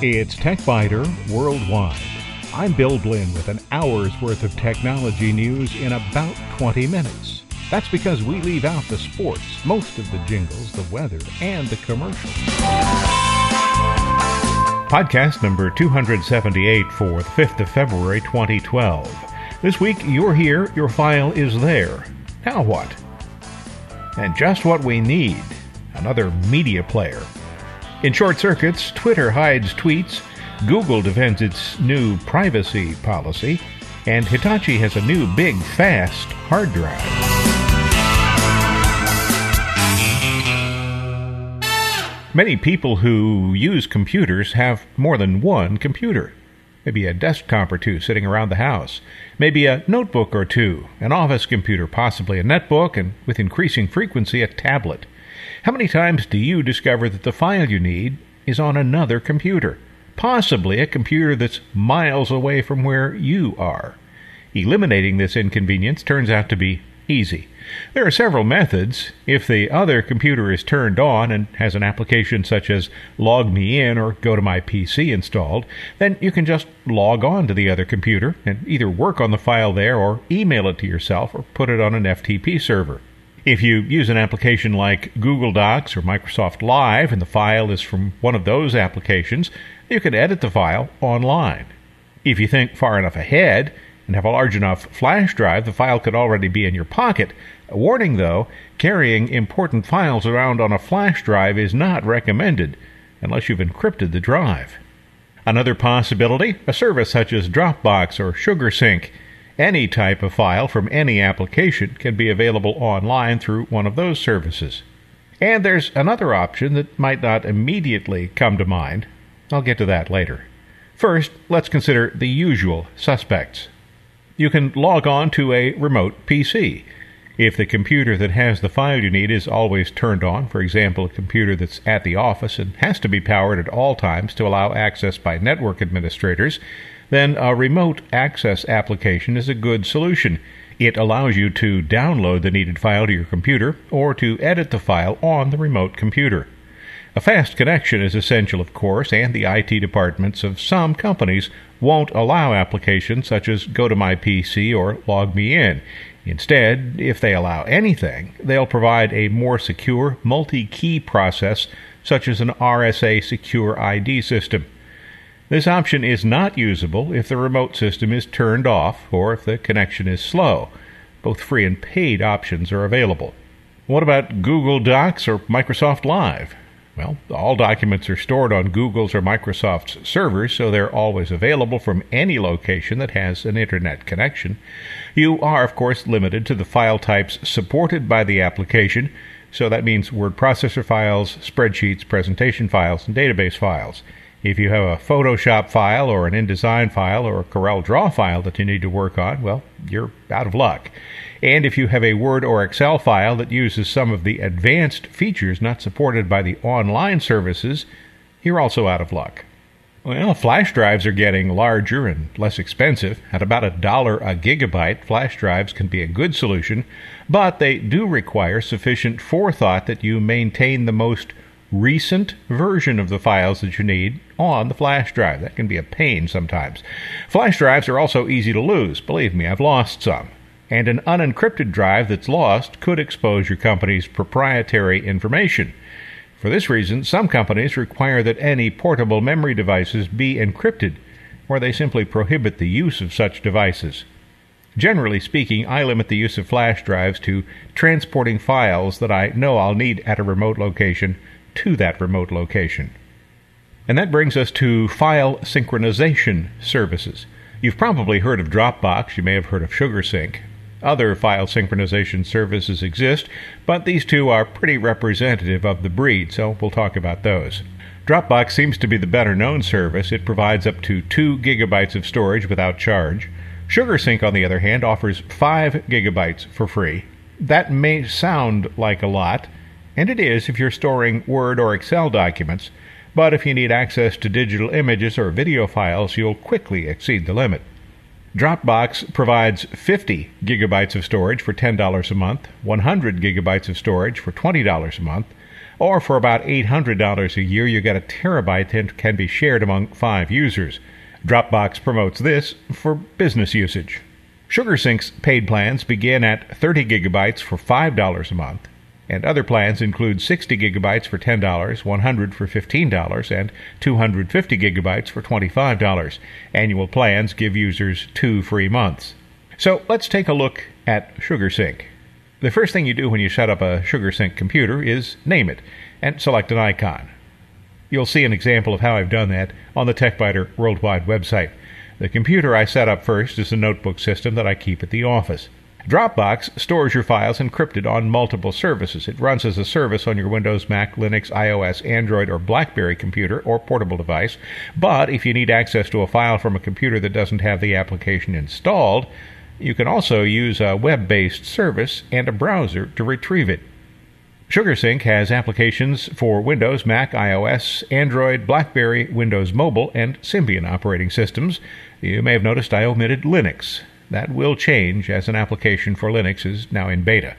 It's TechByter Worldwide. I'm Bill Blinn with an hour's worth of technology news in about 20 minutes. That's because we leave out the sports, most of the jingles, the weather, and the commercials. Podcast number 278 for the 5th of February 2012. This week, you're here, your file is there. Now what? And just what we need another media player. In short circuits, Twitter hides tweets, Google defends its new privacy policy, and Hitachi has a new big, fast hard drive. Many people who use computers have more than one computer. Maybe a desktop or two sitting around the house. Maybe a notebook or two, an office computer, possibly a netbook, and with increasing frequency, a tablet. How many times do you discover that the file you need is on another computer? Possibly a computer that's miles away from where you are. Eliminating this inconvenience turns out to be easy. There are several methods. If the other computer is turned on and has an application such as Log Me In or Go to My PC installed, then you can just log on to the other computer and either work on the file there or email it to yourself or put it on an FTP server. If you use an application like Google Docs or Microsoft Live and the file is from one of those applications, you can edit the file online. If you think far enough ahead and have a large enough flash drive, the file could already be in your pocket. A warning though, carrying important files around on a flash drive is not recommended unless you've encrypted the drive. Another possibility, a service such as Dropbox or SugarSync. Any type of file from any application can be available online through one of those services. And there's another option that might not immediately come to mind. I'll get to that later. First, let's consider the usual suspects. You can log on to a remote PC. If the computer that has the file you need is always turned on, for example, a computer that's at the office and has to be powered at all times to allow access by network administrators, then a remote access application is a good solution. It allows you to download the needed file to your computer or to edit the file on the remote computer. A fast connection is essential, of course, and the IT departments of some companies won't allow applications such as Go to My PC or Log Me In. Instead, if they allow anything, they'll provide a more secure multi key process such as an RSA SecurID system. This option is not usable if the remote system is turned off or if the connection is slow. Both free and paid options are available. What about Google Docs or Microsoft Live? Well, all documents are stored on Google's or Microsoft's servers, so they're always available from any location that has an internet connection. You are, of course, limited to the file types supported by the application, so that means word processor files, spreadsheets, presentation files, and database files. If you have a Photoshop file or an InDesign file or a Corel Draw file that you need to work on, well, you're out of luck. And if you have a Word or Excel file that uses some of the advanced features not supported by the online services, you're also out of luck. Well, flash drives are getting larger and less expensive. At about a dollar a gigabyte, flash drives can be a good solution, but they do require sufficient forethought that you maintain the most recent version of the files that you need on the flash drive. That can be a pain sometimes. Flash drives are also easy to lose. Believe me, I've lost some. And an unencrypted drive that's lost could expose your company's proprietary information. For this reason, some companies require that any portable memory devices be encrypted, or they simply prohibit the use of such devices. Generally speaking, I limit the use of flash drives to transporting files that I know I'll need at a remote location to that remote location. And that brings us to file synchronization services. You've probably heard of Dropbox, you may have heard of SugarSync. Other file synchronization services exist, but these two are pretty representative of the breed, so we'll talk about those. Dropbox seems to be the better known service. It provides up to 2 gigabytes of storage without charge. SugarSync, on the other hand, offers 5 gigabytes for free. That may sound like a lot, and it is if you're storing Word or Excel documents, but if you need access to digital images or video files, you'll quickly exceed the limit. Dropbox provides 50 gigabytes of storage for $10 a month, 100 gigabytes of storage for $20 a month, or for about $800 a year, you get a terabyte that can be shared among five users. Dropbox promotes this for business usage. SugarSync's paid plans begin at 30 gigabytes for $5 a month, and other plans include 60 gigabytes for $10, 100 for $15, and 250 gigabytes for $25. Annual plans give users two free months. So let's take a look at SugarSync. The first thing you do when you set up a SugarSync computer is name it and select an icon. You'll see an example of how I've done that on the TechByter Worldwide website. The computer I set up first is a notebook system that I keep at the office. Dropbox stores your files encrypted on multiple services. It runs as a service on your Windows, Mac, Linux, iOS, Android, or Blackberry computer or portable device. But if you need access to a file from a computer that doesn't have the application installed, you can also use a web based service and a browser to retrieve it. SugarSync has applications for Windows, Mac, iOS, Android, BlackBerry, Windows Mobile, and Symbian operating systems. You may have noticed I omitted Linux. That will change as an application for Linux is now in beta.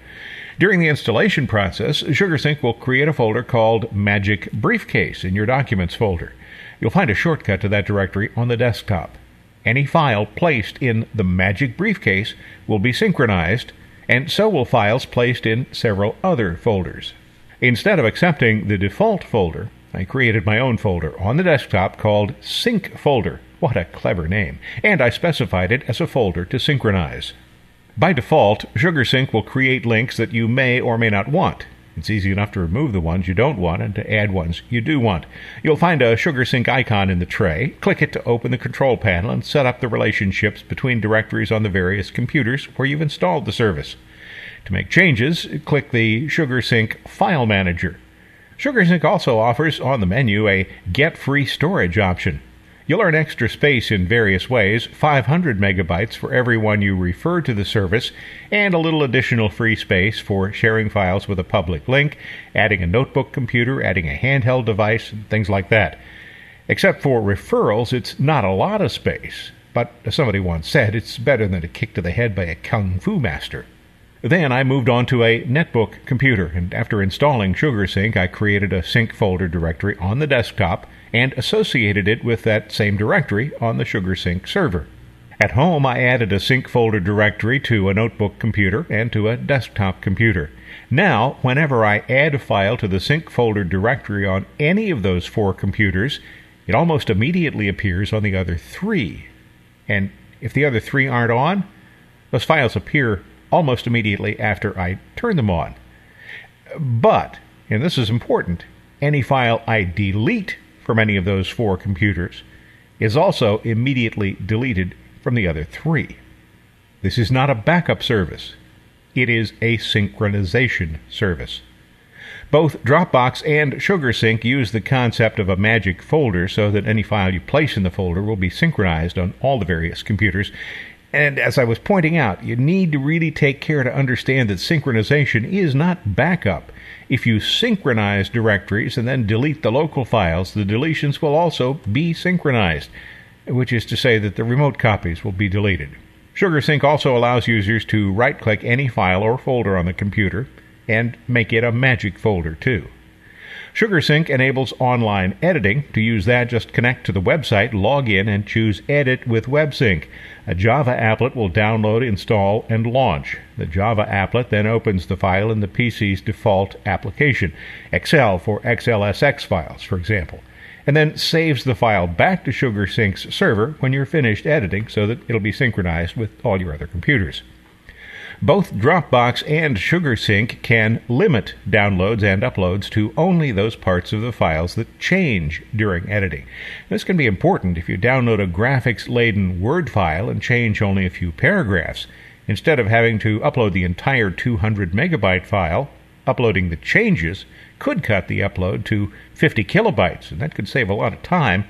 During the installation process, SugarSync will create a folder called Magic Briefcase in your Documents folder. You'll find a shortcut to that directory on the desktop. Any file placed in the Magic Briefcase will be synchronized, and so will files placed in several other folders. Instead of accepting the default folder, I created my own folder on the desktop called Sync Folder. What a clever name. And I specified it as a folder to synchronize. By default, SugarSync will create links that you may or may not want. It's easy enough to remove the ones you don't want and to add ones you do want. You'll find a SugarSync icon in the tray. Click it to open the control panel and set up the relationships between directories on the various computers where you've installed the service. To make changes, click the SugarSync File Manager. SugarSync also offers on the menu a Get Free Storage option. You'll earn extra space in various ways 500 megabytes for every one you refer to the service, and a little additional free space for sharing files with a public link, adding a notebook computer, adding a handheld device, and things like that. Except for referrals, it's not a lot of space. But as somebody once said, it's better than a kick to the head by a kung fu master. Then I moved on to a netbook computer, and after installing SugarSync, I created a sync folder directory on the desktop and associated it with that same directory on the SugarSync server. At home, I added a sync folder directory to a notebook computer and to a desktop computer. Now, whenever I add a file to the sync folder directory on any of those four computers, it almost immediately appears on the other three. And if the other three aren't on, those files appear almost immediately after I turn them on. But, and this is important, any file I delete from any of those four computers is also immediately deleted from the other three. This is not a backup service. It is a synchronization service. Both Dropbox and SugarSync use the concept of a magic folder so that any file you place in the folder will be synchronized on all the various computers. And as I was pointing out, you need to really take care to understand that synchronization is not backup. If you synchronize directories and then delete the local files, the deletions will also be synchronized, which is to say that the remote copies will be deleted. SugarSync also allows users to right click any file or folder on the computer and make it a magic folder too. SugarSync enables online editing. To use that, just connect to the website, log in, and choose Edit with WebSync. A Java applet will download, install, and launch. The Java applet then opens the file in the PC's default application, Excel for XLSX files, for example, and then saves the file back to SugarSync's server when you're finished editing so that it'll be synchronized with all your other computers. Both Dropbox and SugarSync can limit downloads and uploads to only those parts of the files that change during editing. This can be important if you download a graphics laden Word file and change only a few paragraphs. Instead of having to upload the entire 200 megabyte file, uploading the changes could cut the upload to 50 kilobytes, and that could save a lot of time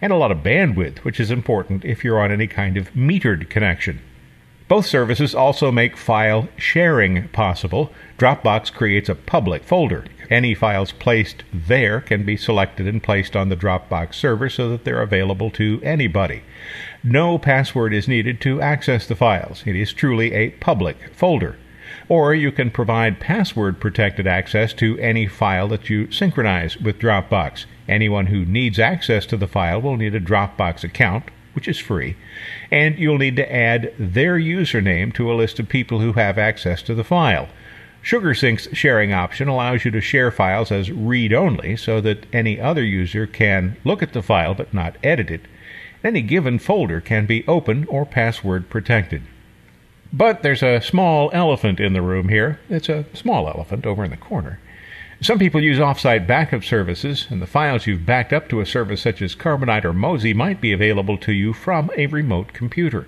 and a lot of bandwidth, which is important if you're on any kind of metered connection. Both services also make file sharing possible. Dropbox creates a public folder. Any files placed there can be selected and placed on the Dropbox server so that they're available to anybody. No password is needed to access the files. It is truly a public folder. Or you can provide password protected access to any file that you synchronize with Dropbox. Anyone who needs access to the file will need a Dropbox account, which is free, and you'll need to add their username to a list of people who have access to the file. SugarSync's sharing option allows you to share files as read only so that any other user can look at the file but not edit it. Any given folder can be open or password protected. But there's a small elephant in the room here. It's a small elephant over in the corner. Some people use offsite backup services, and the files you've backed up to a service such as Carbonite or Mozy might be available to you from a remote computer.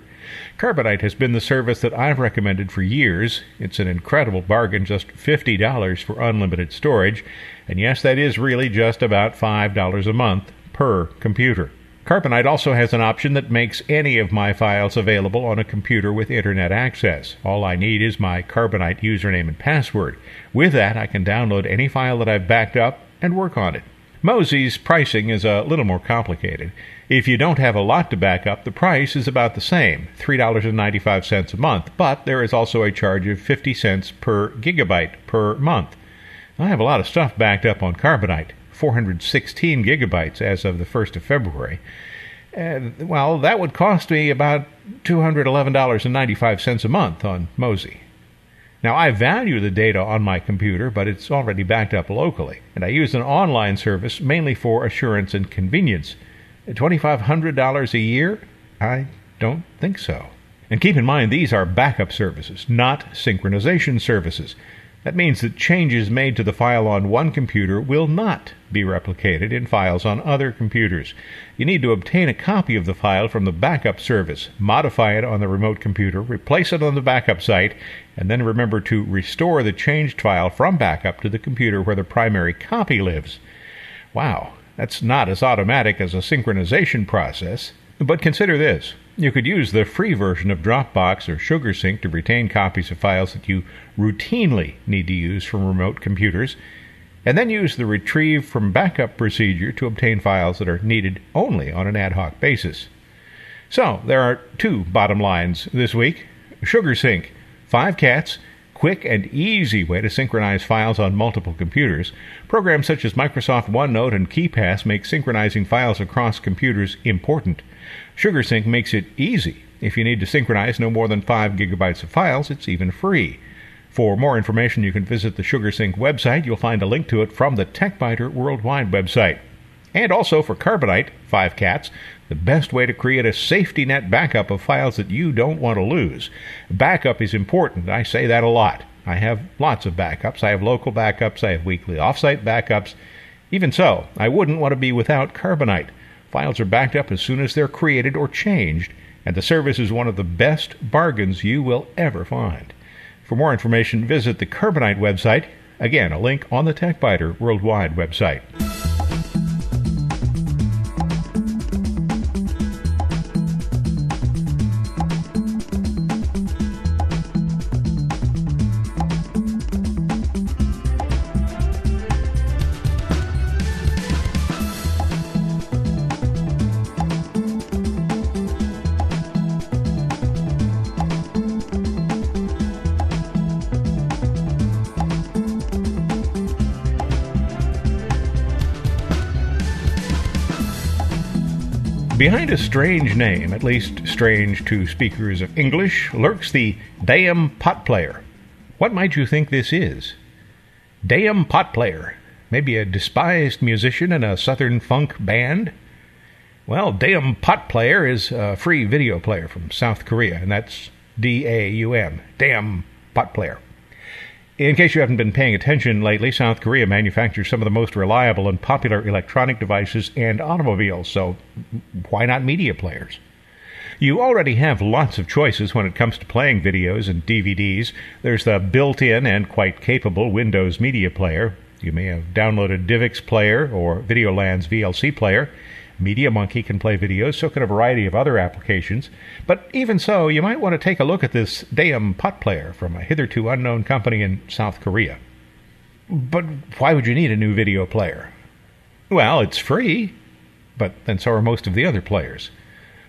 Carbonite has been the service that I've recommended for years. It's an incredible bargain, just $50 for unlimited storage, and yes, that is really just about $5 a month per computer. Carbonite also has an option that makes any of my files available on a computer with internet access. All I need is my Carbonite username and password. With that, I can download any file that I've backed up and work on it. Mozy's pricing is a little more complicated. If you don't have a lot to back up, the price is about the same, $3.95 a month, but there is also a charge of 50 cents per gigabyte per month. I have a lot of stuff backed up on Carbonite. 416 gigabytes as of the 1st of February. And, well, that would cost me about $211.95 a month on Mozy. Now, I value the data on my computer, but it's already backed up locally, and I use an online service mainly for assurance and convenience. $2,500 a year? I don't think so. And keep in mind, these are backup services, not synchronization services. That means that changes made to the file on one computer will not be replicated in files on other computers. You need to obtain a copy of the file from the backup service, modify it on the remote computer, replace it on the backup site, and then remember to restore the changed file from backup to the computer where the primary copy lives. Wow, that's not as automatic as a synchronization process. But consider this. You could use the free version of Dropbox or SugarSync to retain copies of files that you routinely need to use from remote computers, and then use the retrieve from backup procedure to obtain files that are needed only on an ad hoc basis. So, there are two bottom lines this week. SugarSync, five cats, quick and easy way to synchronize files on multiple computers. Programs such as Microsoft OneNote and KeePass make synchronizing files across computers important. SugarSync makes it easy. If you need to synchronize no more than 5 gigabytes of files, it's even free. For more information, you can visit the SugarSync website. You'll find a link to it from the TechByter Worldwide website. And also for Carbonite, 5 cats, the best way to create a safety net backup of files that you don't want to lose. Backup is important. I say that a lot. I have lots of backups. I have local backups. I have weekly offsite backups. Even so, I wouldn't want to be without Carbonite. Files are backed up as soon as they're created or changed, and the service is one of the best bargains you will ever find. For more information, visit the Carbonite website. Again, a link on the TechByter Worldwide website. Behind a strange name, at least strange to speakers of English, lurks the Damn Pot Player. What might you think this is? Damn Pot Player. Maybe a despised musician in a southern funk band? Well, Daum Pot Player is a free video player from South Korea, and that's D A U M. Daum Pot Player. In case you haven't been paying attention lately, South Korea manufactures some of the most reliable and popular electronic devices and automobiles, so why not media players? You already have lots of choices when it comes to playing videos and DVDs. There's the built in and quite capable Windows Media Player. You may have downloaded DivX Player or VideoLAN's VLC Player. Media Monkey can play videos, so can a variety of other applications. But even so, you might want to take a look at this Daum Pot Player from a hitherto unknown company in South Korea. But why would you need a new video player? Well, it's free, but then so are most of the other players.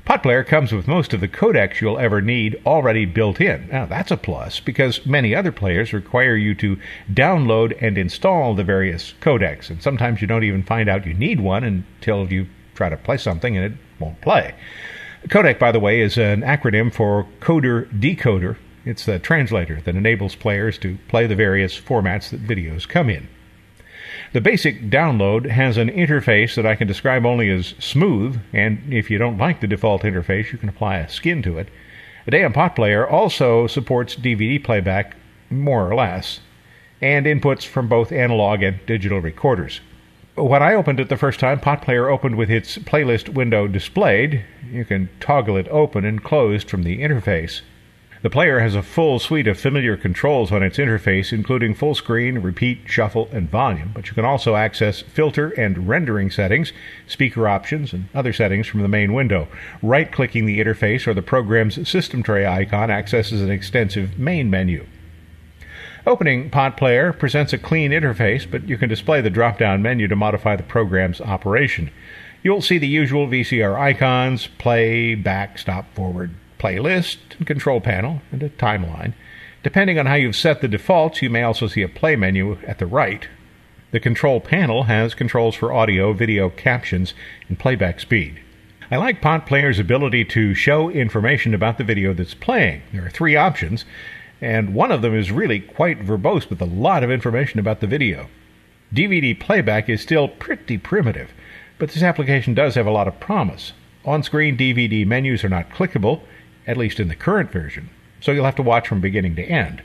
PotPlayer comes with most of the codecs you'll ever need already built in. Now, that's a plus because many other players require you to download and install the various codecs, and sometimes you don't even find out you need one until you try to play something and it won't play. Codec, by the way, is an acronym for Coder Decoder. It's the translator that enables players to play the various formats that videos come in. The basic download has an interface that I can describe only as smooth, and if you don't like the default interface, you can apply a skin to it. The Daum Pot Player also supports DVD playback, more or less, and inputs from both analog and digital recorders. When I opened it the first time, PotPlayer opened with its playlist window displayed. You can toggle it open and closed from the interface. The player has a full suite of familiar controls on its interface, including full screen, repeat, shuffle, and volume, but you can also access filter and rendering settings, speaker options, and other settings from the main window. Right clicking the interface or the program's system tray icon accesses an extensive main menu. Opening Pot Player presents a clean interface, but you can display the drop down menu to modify the program's operation. You'll see the usual VCR icons play, back, stop, forward, playlist and control panel and a timeline. Depending on how you've set the defaults, you may also see a play menu at the right. The control panel has controls for audio, video captions, and playback speed. I like Pot Player's ability to show information about the video that's playing. There are three options, and one of them is really quite verbose with a lot of information about the video. DVD playback is still pretty primitive, but this application does have a lot of promise. On screen DVD menus are not clickable, at least in the current version, so you'll have to watch from beginning to end.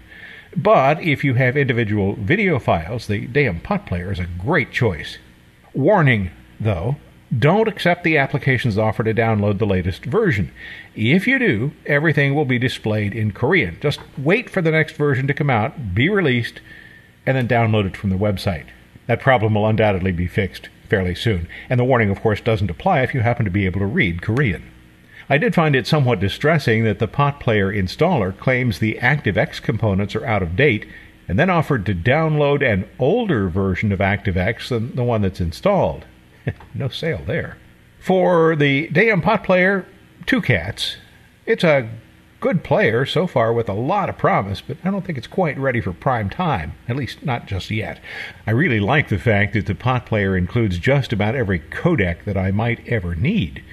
But if you have individual video files, the Daum Pot Player is a great choice. Warning, though, don't accept the application's offer to download the latest version. If you do, everything will be displayed in Korean. Just wait for the next version to come out, be released, and then download it from the website. That problem will undoubtedly be fixed fairly soon. And the warning, of course, doesn't apply if you happen to be able to read Korean. I did find it somewhat distressing that the Pot Player installer claims the ActiveX components are out of date and then offered to download an older version of ActiveX than the one that's installed. no sale there. For the damn Pot Player, two cats. It's a good player so far with a lot of promise, but I don't think it's quite ready for prime time, at least not just yet. I really like the fact that the Pot Player includes just about every codec that I might ever need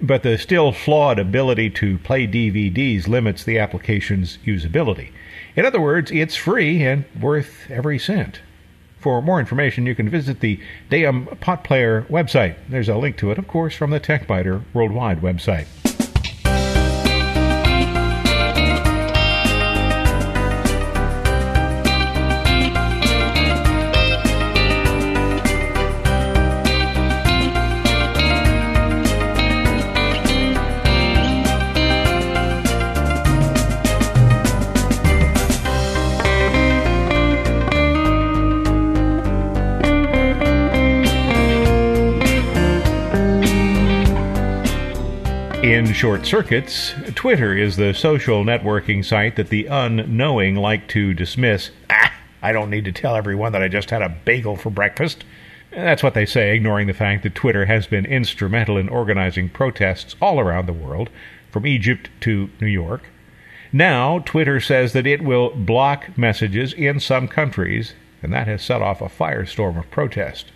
but the still flawed ability to play DVDs limits the application's usability. In other words, it's free and worth every cent. For more information, you can visit the Daum Pot Player website. There's a link to it, of course, from the TechByter Worldwide website. In short circuits, Twitter is the social networking site that the unknowing like to dismiss. Ah, I don't need to tell everyone that I just had a bagel for breakfast. That's what they say, ignoring the fact that Twitter has been instrumental in organizing protests all around the world, from Egypt to New York. Now, Twitter says that it will block messages in some countries, and that has set off a firestorm of protest.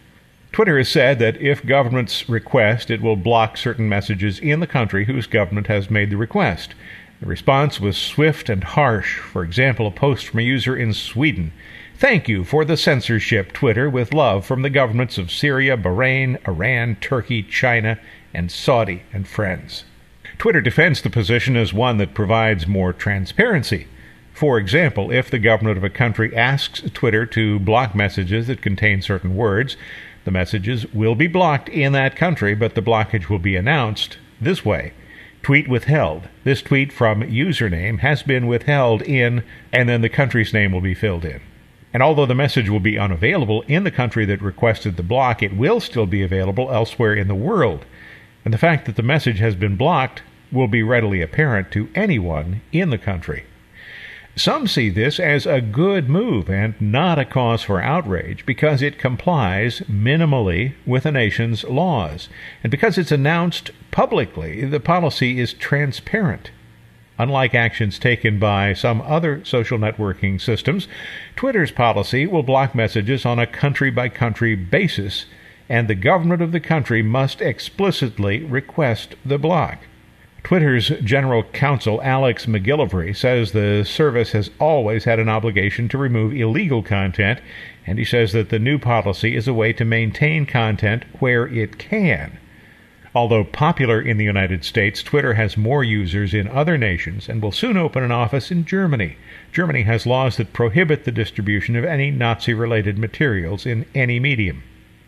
Twitter has said that if governments request, it will block certain messages in the country whose government has made the request. The response was swift and harsh. For example, a post from a user in Sweden. Thank you for the censorship, Twitter, with love from the governments of Syria, Bahrain, Iran, Turkey, China, and Saudi and friends. Twitter defends the position as one that provides more transparency. For example, if the government of a country asks Twitter to block messages that contain certain words, the messages will be blocked in that country, but the blockage will be announced this way. Tweet withheld. This tweet from username has been withheld in, and then the country's name will be filled in. And although the message will be unavailable in the country that requested the block, it will still be available elsewhere in the world. And the fact that the message has been blocked will be readily apparent to anyone in the country. Some see this as a good move and not a cause for outrage because it complies minimally with a nation's laws. And because it's announced publicly, the policy is transparent. Unlike actions taken by some other social networking systems, Twitter's policy will block messages on a country by country basis, and the government of the country must explicitly request the block. Twitter's general counsel, Alex MacGillivray, says the service has always had an obligation to remove illegal content, and he says that the new policy is a way to maintain content where it can. Although popular in the United States, Twitter has more users in other nations and will soon open an office in Germany. Germany has laws that prohibit the distribution of any Nazi related materials in any medium.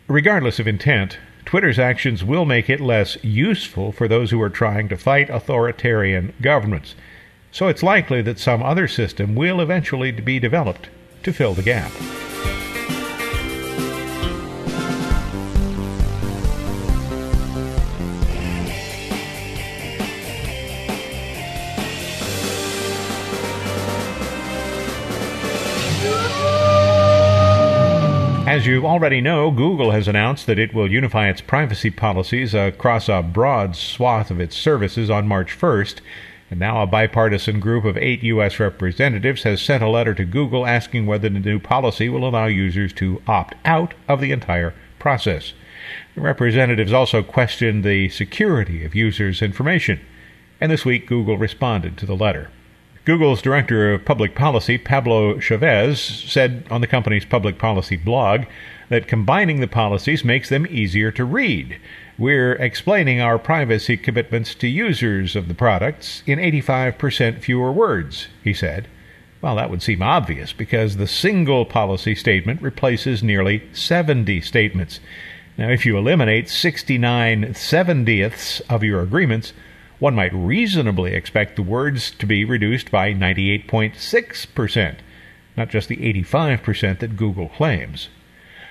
Regardless of intent, Twitter's actions will make it less useful for those who are trying to fight authoritarian governments. So it's likely that some other system will eventually be developed to fill the gap. As you already know, Google has announced that it will unify its privacy policies across a broad swath of its services on March 1st. And now a bipartisan group of eight U.S. representatives has sent a letter to Google asking whether the new policy will allow users to opt out of the entire process. The representatives also questioned the security of users' information. And this week, Google responded to the letter. Google's Director of Public Policy, Pablo Chavez, said on the company's public policy blog that combining the policies makes them easier to read. We're explaining our privacy commitments to users of the products in 85% fewer words, he said. Well, that would seem obvious because the single policy statement replaces nearly 70 statements. Now, if you eliminate 69 seventieths of your agreements, one might reasonably expect the words to be reduced by 98.6%, not just the 85% that Google claims.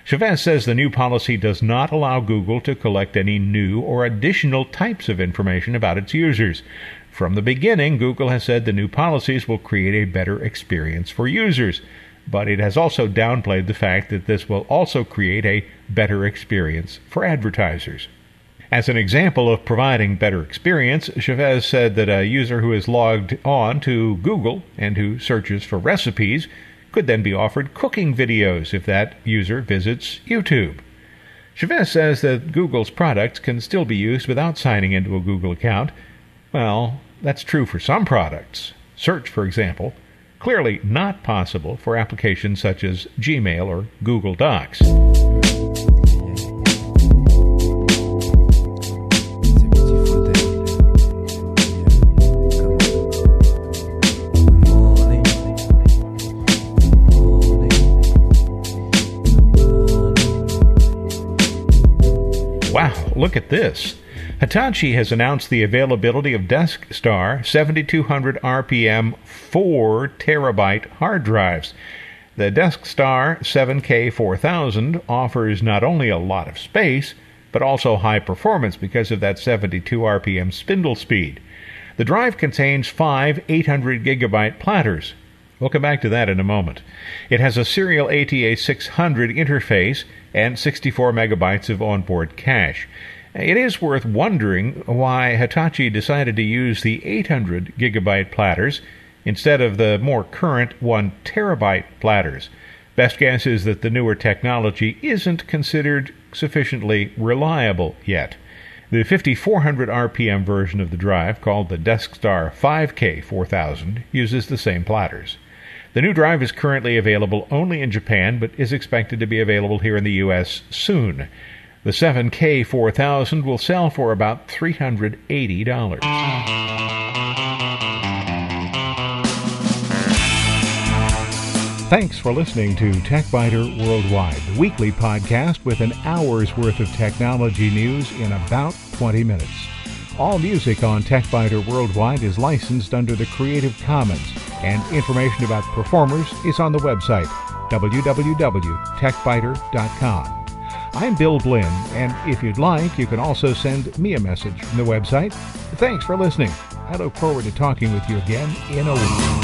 Chavez says the new policy does not allow Google to collect any new or additional types of information about its users. From the beginning, Google has said the new policies will create a better experience for users, but it has also downplayed the fact that this will also create a better experience for advertisers. As an example of providing better experience, Chavez said that a user who is logged on to Google and who searches for recipes could then be offered cooking videos if that user visits YouTube. Chavez says that Google's products can still be used without signing into a Google account. Well, that's true for some products. Search, for example, clearly not possible for applications such as Gmail or Google Docs. Look at this. Hitachi has announced the availability of DeskStar 7200 RPM 4 terabyte hard drives. The DeskStar 7K 4000 offers not only a lot of space, but also high performance because of that 72 RPM spindle speed. The drive contains five 800 gigabyte platters. We'll come back to that in a moment. It has a serial ATA 600 interface and 64 megabytes of onboard cache. It is worth wondering why Hitachi decided to use the 800 gigabyte platters instead of the more current 1 terabyte platters. Best guess is that the newer technology isn't considered sufficiently reliable yet. The 5400 RPM version of the drive, called the DeskStar 5K 4000, uses the same platters. The new drive is currently available only in Japan, but is expected to be available here in the U.S. soon. The 7K 4000 will sell for about $380. Thanks for listening to TechByter Worldwide, the weekly podcast with an hour's worth of technology news in about 20 minutes. All music on TechByter Worldwide is licensed under the Creative Commons, and information about performers is on the website www.techbyter.com. I'm Bill Blinn, and if you'd like, you can also send me a message from the website. Thanks for listening. I look forward to talking with you again in a week.